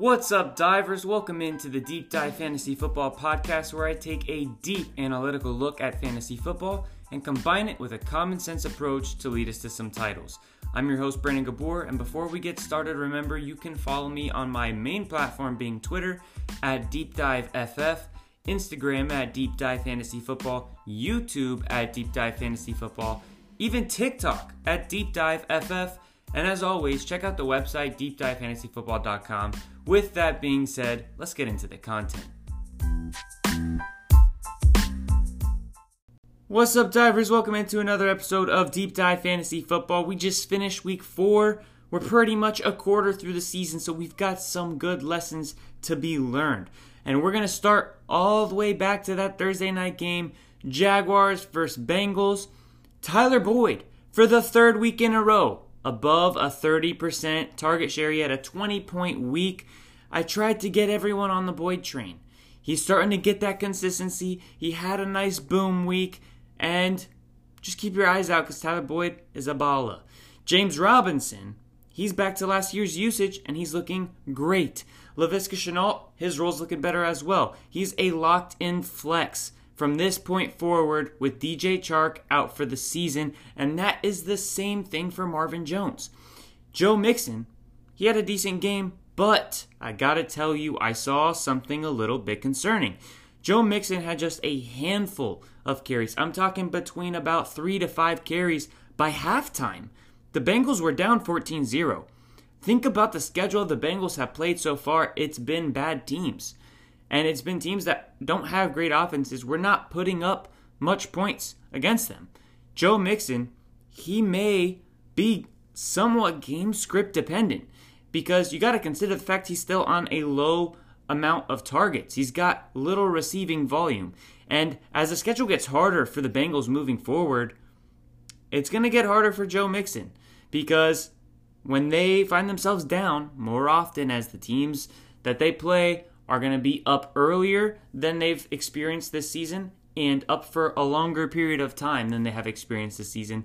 What's up, divers? Welcome into the Deep Dive Fantasy Football Podcast, where I take a deep analytical look at fantasy football and combine it with a common sense approach to lead us to some titles. I'm your host, Brandon Gabor, and before we get started, remember you can follow me on my main platform being Twitter at Deep Dive FF, Instagram at Deep Dive Fantasy Football, YouTube at Deep Dive Fantasy Football, even TikTok at Deep Dive FF. And as always, check out the website deepdivefantasyfootball.com. With that being said, let's get into the content. What's up, divers? Welcome into another episode of Deep Dive Fantasy Football. We just finished week four. We're pretty much a quarter through the season, so we've got some good lessons to be learned. And we're going to start all the way back to that Thursday night game Jaguars versus Bengals. Tyler Boyd, for the third week in a row, above a 30% target share. He had a 20 point week. I tried to get everyone on the Boyd train. He's starting to get that consistency. He had a nice boom week. And just keep your eyes out because Tyler Boyd is a baller. James Robinson, he's back to last year's usage and he's looking great. Laviska Shenault, his role's looking better as well. He's a locked in flex from this point forward with DJ Chark out for the season, and that is the same thing for Marvin Jones. Joe Mixon, he had a decent game, but I gotta tell you, I saw something a little bit concerning. Joe Mixon had just a handful of carries. I'm talking between about three to five carries by halftime. The Bengals were down 14 0. Think about the schedule the Bengals have played so far. It's been bad teams. And it's been teams that don't have great offenses. We're not putting up much points against them. Joe Mixon, he may be somewhat game script dependent because you got to consider the fact he's still on a low amount of targets. He's got little receiving volume. And as the schedule gets harder for the Bengals moving forward, it's going to get harder for Joe Mixon because when they find themselves down more often as the teams that they play are going to be up earlier than they've experienced this season and up for a longer period of time than they have experienced this season.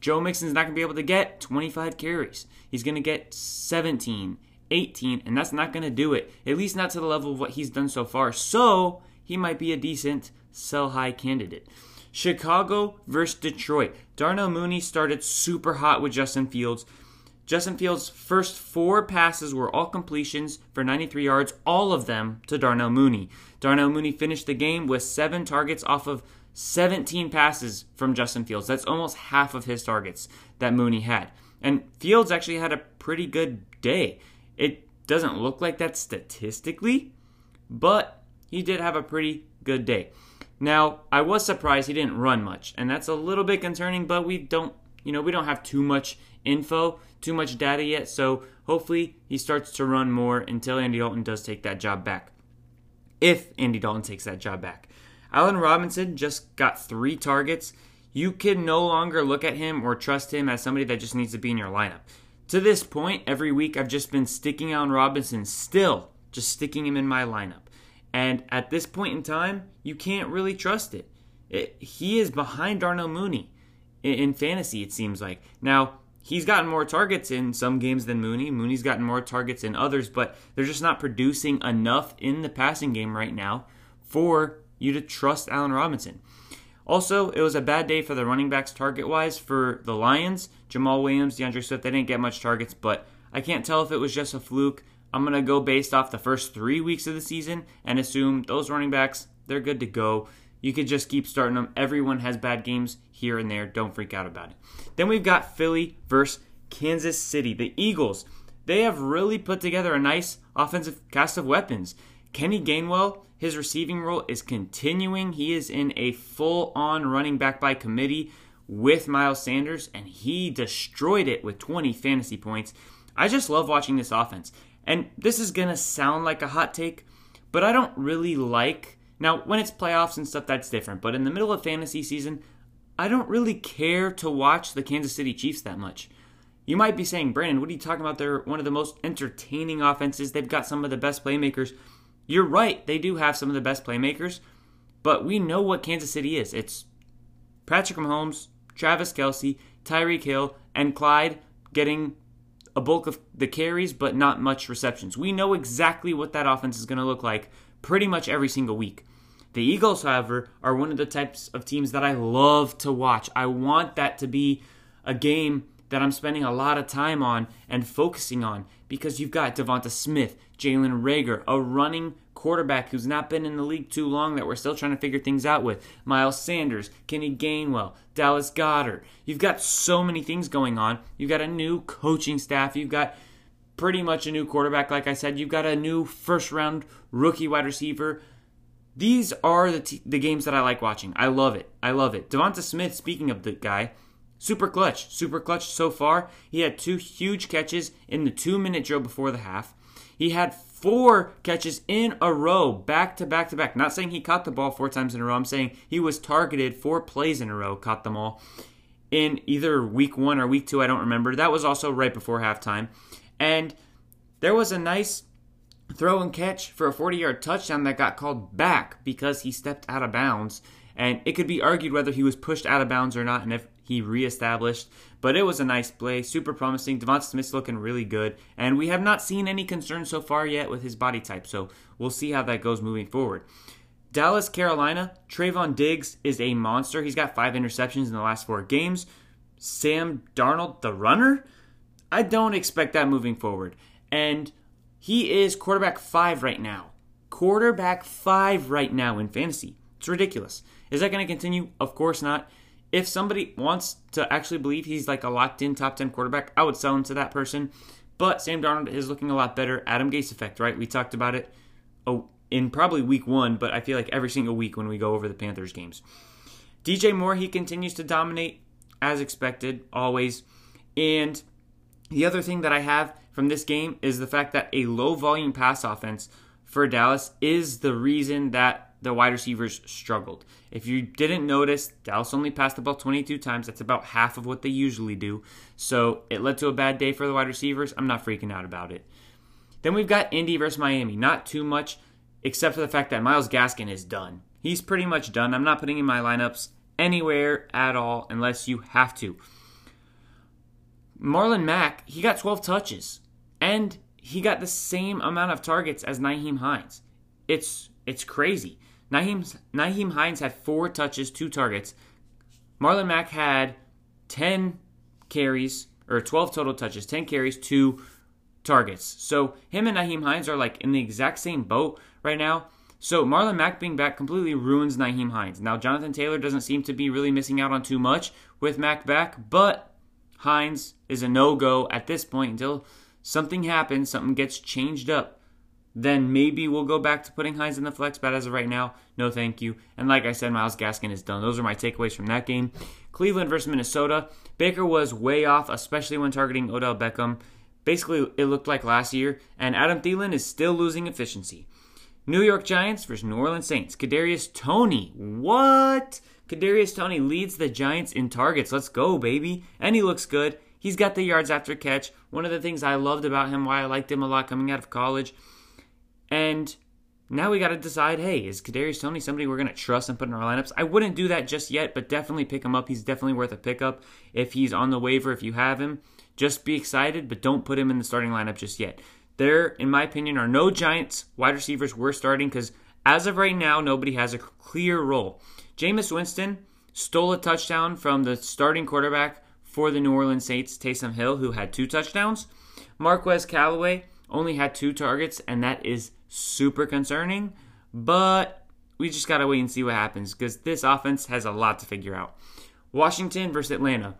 Joe Mixon's not going to be able to get 25 carries. He's going to get 17, 18, and that's not going to do it, at least not to the level of what he's done so far. So he might be a decent sell high candidate. Chicago versus Detroit. Darnell Mooney started super hot with Justin Fields. Justin Fields' first four passes were all completions for 93 yards, all of them to Darnell Mooney. Darnell Mooney finished the game with seven targets off of 17 passes from Justin Fields. That's almost half of his targets that Mooney had. And Fields actually had a pretty good day. It doesn't look like that statistically, but he did have a pretty good day. Now, I was surprised he didn't run much, and that's a little bit concerning, but we don't, you know, we don't have too much info, too much data yet, so hopefully he starts to run more until Andy Dalton does take that job back. If Andy Dalton takes that job back. Allen Robinson just got three targets. You can no longer look at him or trust him as somebody that just needs to be in your lineup. To this point, every week I've just been sticking Allen Robinson, still just sticking him in my lineup. And at this point in time, you can't really trust it. it he is behind Darnell Mooney in, in fantasy, it seems like. Now, he's gotten more targets in some games than Mooney. Mooney's gotten more targets in others, but they're just not producing enough in the passing game right now for you to trust Allen Robinson. Also, it was a bad day for the running backs target wise for the Lions. Jamaal Williams, D'Andre Swift, they didn't get much targets, but I can't tell if it was just a fluke. I'm going to go based off the first three weeks of the season and assume those running backs, they're good to go. You could just keep starting them. Everyone has bad games here and there. Don't freak out about it. Then we've got Philly versus Kansas City. The Eagles, they have really put together a nice offensive cast of weapons. Kenny Gainwell, his receiving role is continuing. He is in a full on running back by committee with Miles Sanders, and he destroyed it with 20 fantasy points. I just love watching this offense. And this is going to sound like a hot take, but I don't really like. Now, when it's playoffs and stuff, that's different. But in the middle of fantasy season, I don't really care to watch the Kansas City Chiefs that much. You might be saying, Brandon, what are you talking about? They're one of the most entertaining offenses. They've got some of the best playmakers. You're right, they do have some of the best playmakers, but we know what Kansas City is. It's Patrick Mahomes, Travis Kelce, Tyreek Hill, and Clyde getting a bulk of the carries, but not much receptions. We know exactly what that offense is going to look like pretty much every single week. The Eagles, however, are one of the types of teams that I love to watch. I want that to be a game that I'm spending a lot of time on and focusing on because you've got Devonta Smith, Jalen Reagor, a running quarterback who's not been in the league too long that we're still trying to figure things out with, Miles Sanders, Kenny Gainwell, Dallas Goedert. You've got so many things going on. You've got a new coaching staff. You've got pretty much a new quarterback, like I said. You've got a new first round rookie wide receiver. These are the, t- the games that I like watching. I love it. I love it. Devonta Smith, speaking of the guy, super clutch. Super clutch so far. He had two huge catches in the two minute drill before the half. He had four catches in a row, back to back to back. Not saying he caught the ball four times in a row. I'm saying he was targeted four plays in a row, caught them all in either week one or week two. I don't remember. That was also right before halftime. And there was a nice throw and catch for a 40 yard touchdown that got called back because he stepped out of bounds. And it could be argued whether he was pushed out of bounds or not and if he reestablished. But it was a nice play, super promising. Devonta Smith's looking really good. And we have not seen any concerns so far yet with his body type. So we'll see how that goes moving forward. Dallas, Carolina, Trevon Diggs is a monster. He's got five interceptions in the last four games. Sam Darnold, the runner, I don't expect that moving forward. And he is quarterback five right now. Quarterback five right now in fantasy. It's ridiculous. Is that going to continue? Of course not. If somebody wants to actually believe he's like a locked in top 10 quarterback, I would sell him to that person. But Sam Darnold is looking a lot better. Adam Gase effect, right? We talked about it oh, in probably week one, but I feel like every single week when we go over the Panthers games. DJ Moore, he continues to dominate as expected, always. And the other thing that I have from this game is the fact that a low volume pass offense for Dallas is the reason that the wide receivers struggled. If you didn't notice, Dallas only passed the ball 22 times. That's about half of what they usually do. So it led to a bad day for the wide receivers. I'm not freaking out about it. Then we've got Indy versus Miami. Not too much, except for the fact that Myles Gaskin is done. He's pretty much done. I'm not putting him in my lineups anywhere at all unless you have to. Marlon Mack, he got 12 touches, and he got the same amount of targets as Nyheim Hines. It's it's crazy. Nyheim, Nyheim Hines had four touches, two targets. Marlon Mack had 10 carries, or 12 total touches, 10 carries, two targets. So him and Nyheim Hines are like in the exact same boat right now. So Marlon Mack being back completely ruins Nyheim Hines. Now Jonathan Taylor doesn't seem to be really missing out on too much with Mack back, but Hines is a no go at this point until something happens, something gets changed up. Then maybe we'll go back to putting Hines in the flex, but as of right now, no thank you. And like I said, Myles Gaskin is done. Those are my takeaways from that game. Cleveland versus Minnesota. Baker was way off, especially when targeting Odell Beckham. Basically, it looked like last year, and Adam Thielen is still losing efficiency. New York Giants versus New Orleans Saints. Kadarius Toney, What? Kadarius Toney leads the Giants in targets. Let's go, baby. And he looks good. He's got the yards after catch. One of the things I loved about him, why I liked him a lot coming out of college. And now we got to decide hey, is Kadarius Toney somebody we're going to trust and put in our lineups? I wouldn't do that just yet, but definitely pick him up. He's definitely worth a pickup if he's on the waiver, if you have him. Just be excited, but don't put him in the starting lineup just yet. There, in my opinion, are no Giants wide receivers we're starting because as of right now, nobody has a clear role. Jameis Winston stole a touchdown from the starting quarterback for the New Orleans Saints, Taysom Hill, who had two touchdowns. Marquez Callaway only had two targets, and that is super concerning. But we just got to wait and see what happens because this offense has a lot to figure out. Washington versus Atlanta.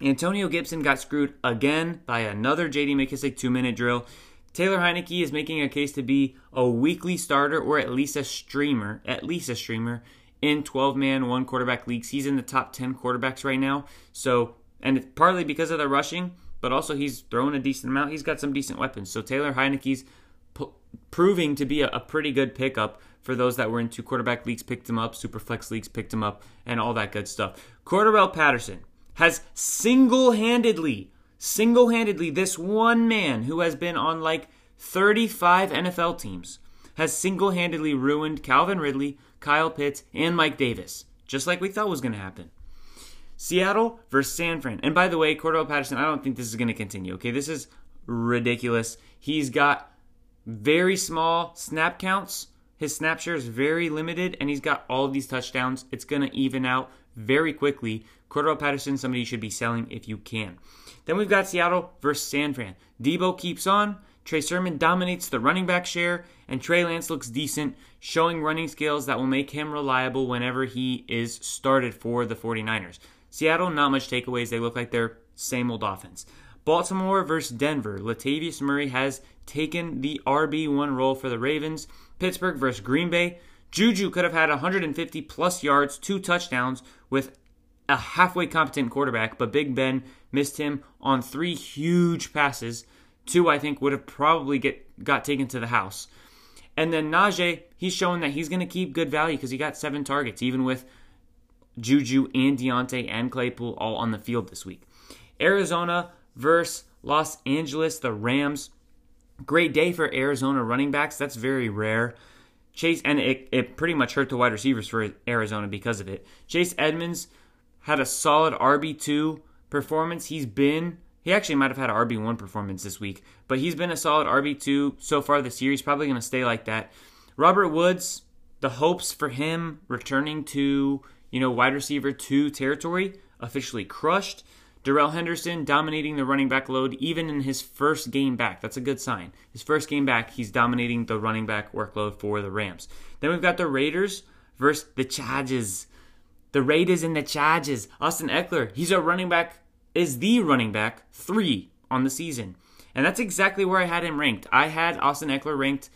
Antonio Gibson got screwed again by another JD McKissic two minute drill. Taylor Heinicke is making a case to be a weekly starter or at least a streamer, at least a streamer in 12 man, one quarterback leagues. He's in the top 10 quarterbacks right now. So, and it's partly because of the rushing, but also he's throwing a decent amount. He's got some decent weapons. So, Taylor Heinicke's p- proving to be a, a pretty good pickup for those that were in two quarterback leagues, picked him up, super flex leagues, picked him up, and all that good stuff. Cordarrelle Patterson has single handedly, single handedly, this one man who has been on like 35 NFL teams has single handedly ruined Calvin Ridley, Kyle Pitts, and Mike Davis, just like we thought was going to happen. Seattle versus San Fran. And by the way, Cordarrelle Patterson, I don't think this is going to continue. Okay, this is ridiculous. He's got very small snap counts. His snap share is very limited, and he's got all these touchdowns. It's going to even out very quickly. Cordarrelle Patterson, somebody you should be selling if you can. Then we've got Seattle versus San Fran. Deebo keeps on. Trey Sermon dominates the running back share, and Trey Lance looks decent, showing running skills that will make him reliable whenever he is started for the 49ers. Seattle, not much takeaways. They look like their same old offense. Baltimore versus Denver. Latavius Murray has taken the RB1 role for the Ravens. Pittsburgh versus Green Bay. Juju could have had 150 plus yards, two touchdowns with a halfway competent quarterback, but Big Ben missed him on three huge passes. Two, I think, would have probably get got taken to the house. And then Najee, he's showing that he's going to keep good value because he got seven targets, even with Juju and Diontae and Claypool all on the field this week. Arizona versus Los Angeles, the Rams. Great day for Arizona running backs. That's very rare. Chase, and it, it pretty much hurt the wide receivers for Arizona because of it. Chase Edmonds had a solid RB2 performance. He's been, he actually might have had an RB1 performance this week, but he's been a solid RB2 so far this year. He's probably going to stay like that. Robert Woods, the hopes for him returning to, you know, wide receiver 2 territory officially crushed. Darrell Henderson dominating the running back load even in his first game back. That's a good sign. His first game back, he's dominating the running back workload for the Rams. Then we've got the Raiders versus the Chargers. The Raiders and the Chargers. Austin Ekeler, he's a running back, is the running back three on the season. And that's exactly where I had him ranked. I had Austin Ekeler ranked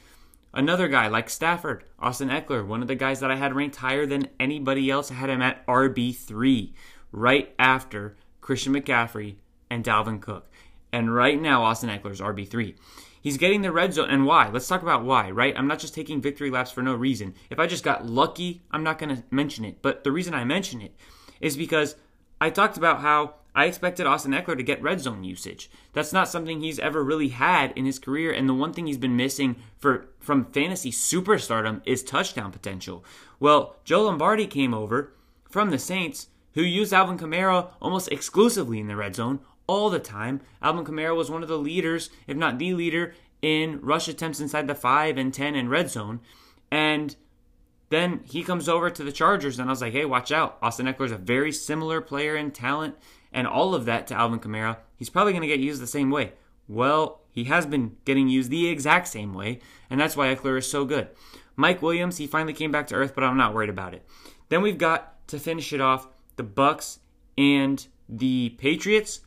another guy like Stafford. Austin Ekeler, one of the guys that I had ranked higher than anybody else. I had him at RB3, right after Christian McCaffrey, and Dalvin Cook. And right now, Austin Ekeler's RB3. He's getting the red zone. And why? Let's talk about why, right? I'm not just taking victory laps for no reason. If I just got lucky, I'm not going to mention it. But the reason I mention it is because I talked about how I expected Austin Ekeler to get red zone usage. That's not something he's ever really had in his career. And the one thing he's been missing for from fantasy superstardom is touchdown potential. Well, Joe Lombardi came over from the Saints who used Alvin Kamara almost exclusively in the red zone all the time. Alvin Kamara was one of the leaders, if not the leader, in rush attempts inside the 5 and 10 and red zone. And then he comes over to the Chargers, and I was like, hey, watch out. Austin Ekeler is a very similar player in talent and all of that to Alvin Kamara. He's probably going to get used the same way. Well, he has been getting used the exact same way, and that's why Ekeler is so good. Mike Williams, he finally came back to earth, but I'm not worried about it. Then we've got to finish it off the Bucks and the Patriots.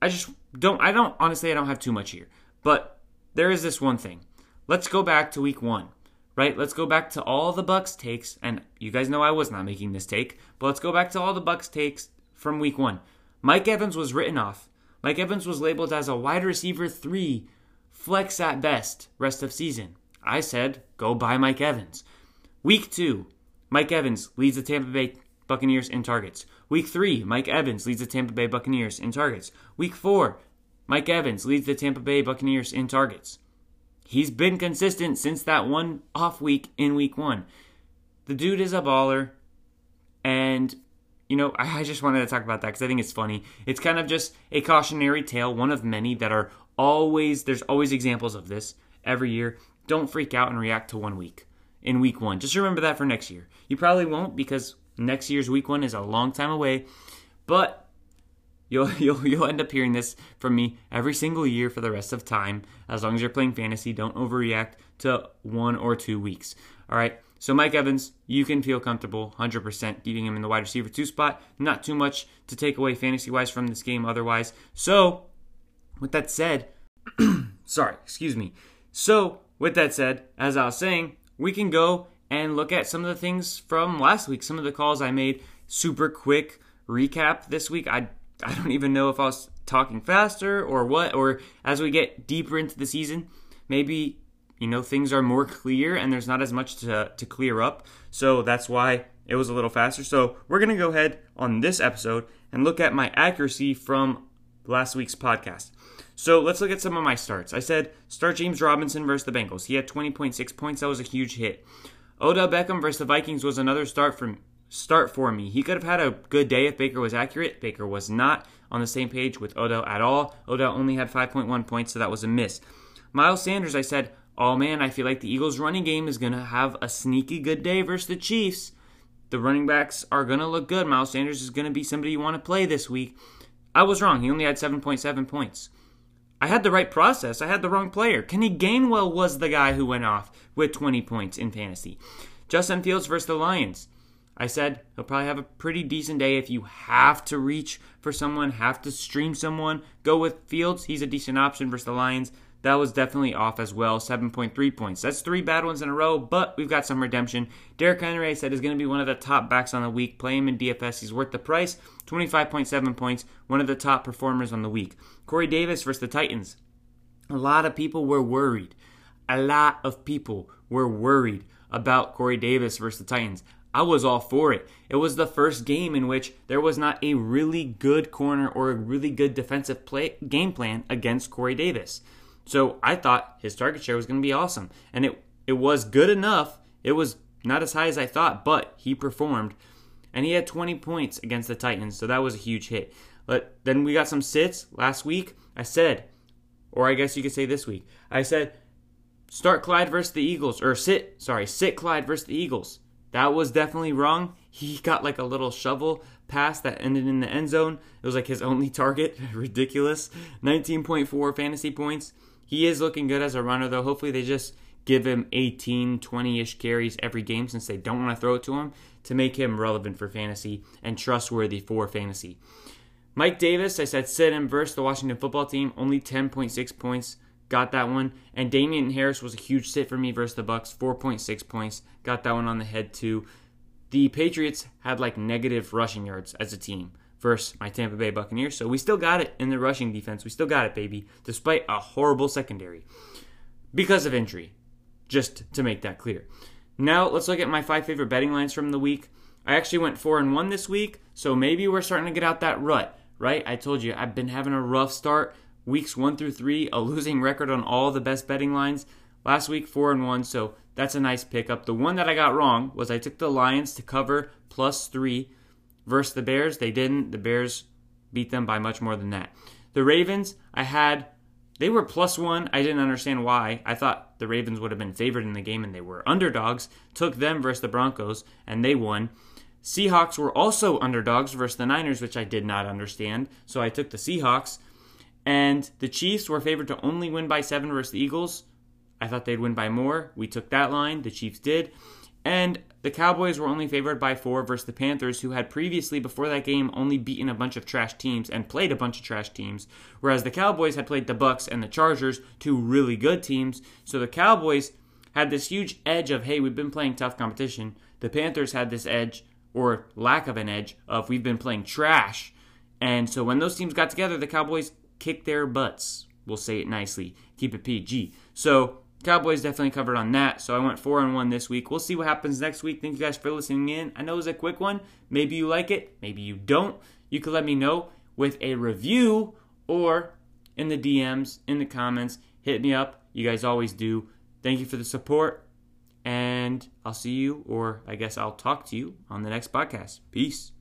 I just don't I don't honestly I don't have too much here. But there is this one thing. Let's go back to week 1. Right? Let's go back to all the Bucks takes and you guys know I was not making this take, but let's go back to all the Bucks takes from week 1. Mike Evans was written off. Mike Evans was labeled as a wide receiver 3, flex at best rest of season. I said, go buy Mike Evans. Week 2, Mike Evans leads the Tampa Bay Buccaneers in targets. Week 3, Mike Evans leads the Tampa Bay Buccaneers in targets. Week 4, Mike Evans leads the Tampa Bay Buccaneers in targets. He's been consistent since that one off week in week 1. The dude is a baller and you know, I just wanted to talk about that because I think it's funny. It's kind of just a cautionary tale, one of many that are always, there's always examples of this every year. Don't freak out and react to one week in week one. Just remember that for next year. You probably won't because Next year's week one is a long time away, but you'll you'll you'll end up hearing this from me every single year for the rest of time. As long as you're playing fantasy, don't overreact to one or two weeks. All right. So Mike Evans, you can feel comfortable 100% keeping him in the wide receiver two spot. Not too much to take away fantasy wise from this game otherwise. So, with that said, sorry, excuse me. So, with that said, as I was saying, we can go and look at some of the things from last week, some of the calls I made. Super quick recap this week. I I don't even know if I was talking faster or what, or as we get deeper into the season, maybe you know things are more clear and there's not as much to, to clear up. So that's why it was a little faster. So we're gonna go ahead on this episode and look at my accuracy from last week's podcast. So let's look at some of my starts. I said start James Robinson versus the Bengals. He had 20.6 points. That was a huge hit. Odell Beckham versus the Vikings was another start from start for me. He could have had a good day if Baker was accurate. Baker was not. on the same page with Odell at all. Odell only had 5.1 points, so that was a miss. Miles Sanders, I said, oh man, I feel like the Eagles' running game is going to have a sneaky good day versus the Chiefs. The running backs are going to look good. Miles Sanders is going to be somebody you want to play this week. I was wrong. He only had 7.7 points. I had the right process. I had the wrong player. Kenny Gainwell was the guy who went off with 20 points in fantasy. Justin Fields versus the Lions. I said he'll probably have a pretty decent day if you have to reach for someone, have to stream someone. Go with Fields. He's a decent option versus the Lions. That was definitely off as well. 7.3 points. That's three bad ones in a row, but we've got some redemption. Derrick Henry, I said, is going to be one of the top backs on the week. Play him in DFS. He's worth the price. 25.7 points. One of the top performers on the week. Corey Davis versus the Titans. A lot of people were worried. A lot of people were worried about Corey Davis versus the Titans. I was all for it. It was the first game in which there was not a really good corner or a really good defensive play, game plan against Corey Davis. So I thought his target share was going to be awesome. And it, it was good enough. It was not as high as I thought, but he performed. And he had 20 points against the Titans, so that was a huge hit. But then we got some sits last week. I said, or I guess you could say this week, I said, start Clyde versus the Eagles, or sit, sorry, sit Clyde versus the Eagles. That was definitely wrong. He got like a little shovel pass that ended in the end zone. It was like his only target. Ridiculous. 19.4 fantasy points. He is looking good as a runner, though. Hopefully, they just give him 18, 20 ish carries every game since they don't want to throw it to him to make him relevant for fantasy and trustworthy for fantasy. Mike Davis, I said sit him versus the Washington football team, only 10.6 points got that one. And Damien Harris was a huge sit for me versus the Bucks, 4.6 points, got that one on the head too. The Patriots had like negative rushing yards as a team versus my Tampa Bay Buccaneers, so we still got it in the rushing defense. We still got it, baby, despite a horrible secondary because of injury. Just to make that clear. Now let's look at my five favorite betting lines from the week. I actually went four and one this week, so maybe we're starting to get out that rut, right? I told you I've been having a rough start weeks one through three, a losing record on all the best betting lines. Last week, four and one, so that's a nice pickup. The one that I got wrong was I took the Lions to cover plus three versus the Bears. They didn't. The Bears beat them by much more than that. The Ravens, I had they were plus one. I didn't understand why. I thought the Ravens would have been favored in the game and they were underdogs. Took them versus the Broncos and they won. Seahawks were also underdogs versus the Niners, which I did not understand. So I took the Seahawks. And the Chiefs were favored to only win by seven versus the Eagles. I thought they'd win by more. We took that line. The Chiefs did. And the Cowboys were only favored by four versus the Panthers, who had previously, before that game, only beaten a bunch of trash teams and played a bunch of trash teams. Whereas the Cowboys had played the Bucks and the Chargers, two really good teams. So the Cowboys had this huge edge of, hey, we've been playing tough competition. The Panthers had this edge, or lack of an edge, of we've been playing trash. And so when those teams got together, the Cowboys kicked their butts. We'll say it nicely. Keep it PG. So Cowboys definitely covered on that. So I went four and one this week. We'll see what happens next week. Thank you guys for listening in. I know it was a quick one. Maybe you like it. Maybe you don't. You could let me know with a review or in the DMs, in the comments. Hit me up. You guys always do. Thank you for the support. And I'll see you, or I guess I'll talk to you on the next podcast. Peace.